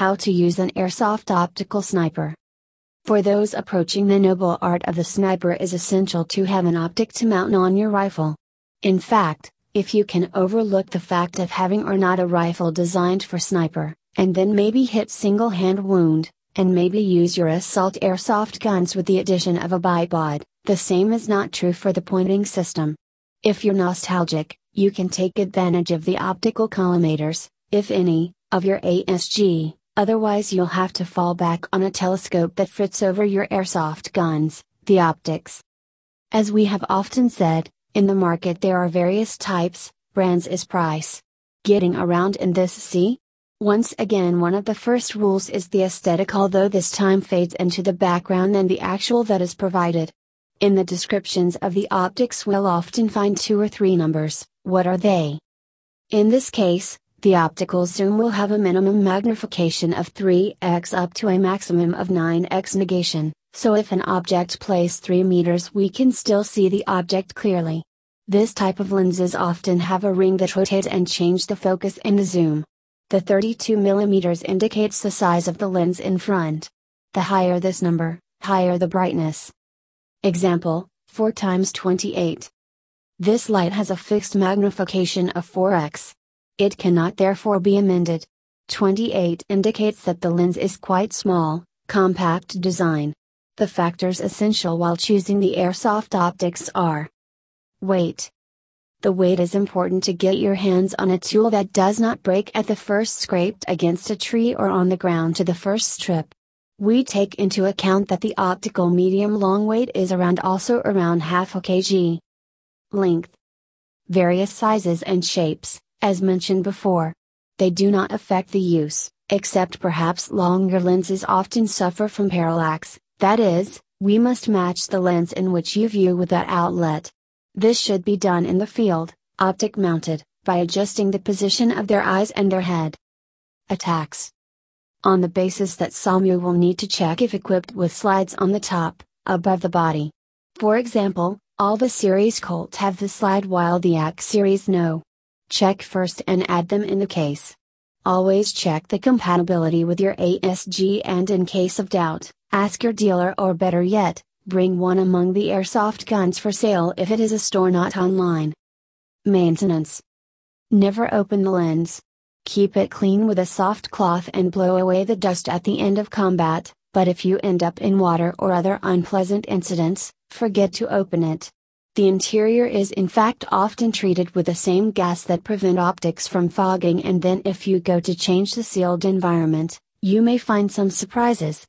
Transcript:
How to use an airsoft optical sniper. For those approaching the noble art of the sniper is essential to have an optic to mount on your rifle. In fact, if you can overlook the fact of having or not a rifle designed for sniper, and then maybe hit single hand wound, and maybe use your assault airsoft guns with the addition of a bipod, the same is not true for the pointing system. If you're nostalgic, you can take advantage of the optical collimators, if any, of your ASG, otherwise you'll have to fall back on a telescope that fits over your airsoft guns, the optics. As we have often said, in the market there are various types, brands is price. Getting around in this sea? Once again one of the first rules is the aesthetic although this time fades into the background than the actual that is provided. In the descriptions of the optics we'll often find two or three numbers, what are they? In this case, the optical zoom will have a minimum magnification of 3x up to a maximum of 9x negation, so if an object plays 3 meters we can still see the object clearly. This type of lenses often have a ring that rotates and change the focus in the zoom. The 32 mm indicates the size of the lens in front. The higher this number, higher the brightness. Example, 4 times 28. This light has a fixed magnification of 4x. It cannot therefore be amended. 28 indicates that the lens is quite small, compact design. The factors essential while choosing the airsoft optics are Weight, the weight is important to get your hands on a tool that does not break at the first scraped against a tree or on the ground to the first strip. We take into account that the optical medium long weight is around also around half a kg. Length. Various sizes and shapes, as mentioned before. They do not affect the use, except perhaps longer lenses often suffer from parallax, that is, we must match the lens in which you view with that outlet. This should be done in the field, optic mounted, by adjusting the position of their eyes and their head. Attacks. On the basis that SAMU will need to check if equipped with slides on the top, above the body. For example, all the series Colt have the slide while the ACK series no. Check first and add them in the case. Always check the compatibility with your ASG and in case of doubt, ask your dealer or better yet, Bring one among the airsoft guns for sale if it is a store not online. Maintenance. Never open the lens. Keep it clean with a soft cloth and blow away the dust at the end of combat, but if you end up in water or other unpleasant incidents, forget to open it. The interior is in fact often treated with the same gas that prevent optics from fogging and then if you go to change the sealed environment, you may find some surprises.